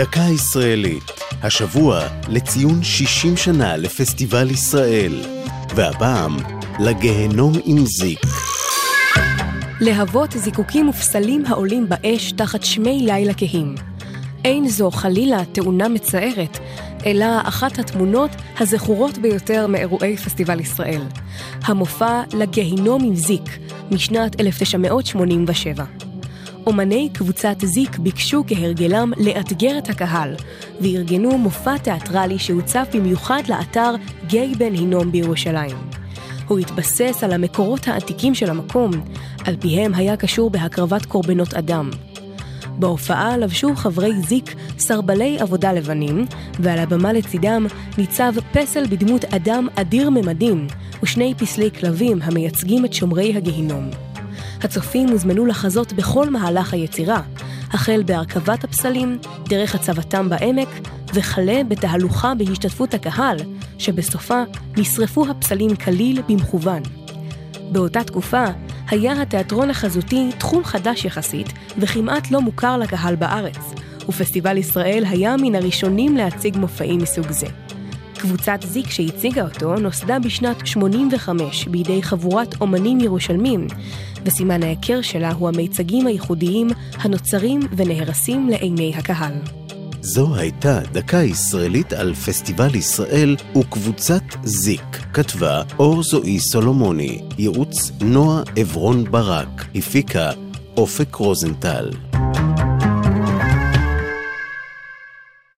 דקה ישראלית, השבוע לציון 60 שנה לפסטיבל ישראל, והפעם לגיהנום עם זיק. להבות זיקוקים ופסלים העולים באש תחת שמי לילה כהים. אין זו חלילה תאונה מצערת, אלא אחת התמונות הזכורות ביותר מאירועי פסטיבל ישראל. המופע לגיהינום עם זיק, משנת 1987. אומני קבוצת זיק ביקשו כהרגלם לאתגר את הקהל, וארגנו מופע תיאטרלי שהוצב במיוחד לאתר גיא בן הינום בירושלים. הוא התבסס על המקורות העתיקים של המקום, על פיהם היה קשור בהקרבת קורבנות אדם. בהופעה לבשו חברי זיק סרבלי עבודה לבנים, ועל הבמה לצידם ניצב פסל בדמות אדם אדיר ממדים, ושני פסלי כלבים המייצגים את שומרי הגיהינום. הצופים הוזמנו לחזות בכל מהלך היצירה, החל בהרכבת הפסלים, דרך הצבתם בעמק, וכלה בתהלוכה בהשתתפות הקהל, שבסופה נשרפו הפסלים כליל במכוון. באותה תקופה היה התיאטרון החזותי תחום חדש יחסית וכמעט לא מוכר לקהל בארץ, ופסטיבל ישראל היה מן הראשונים להציג מופעים מסוג זה. קבוצת זיק שהציגה אותו נוסדה בשנת 85 בידי חבורת אומנים ירושלמים, וסימן ההיכר שלה הוא המיצגים הייחודיים הנוצרים ונהרסים לעיני הקהל. זו הייתה דקה ישראלית על פסטיבל ישראל וקבוצת זיק. כתבה אור זועי סולומוני, ייעוץ נועה עברון ברק, הפיקה אופק רוזנטל.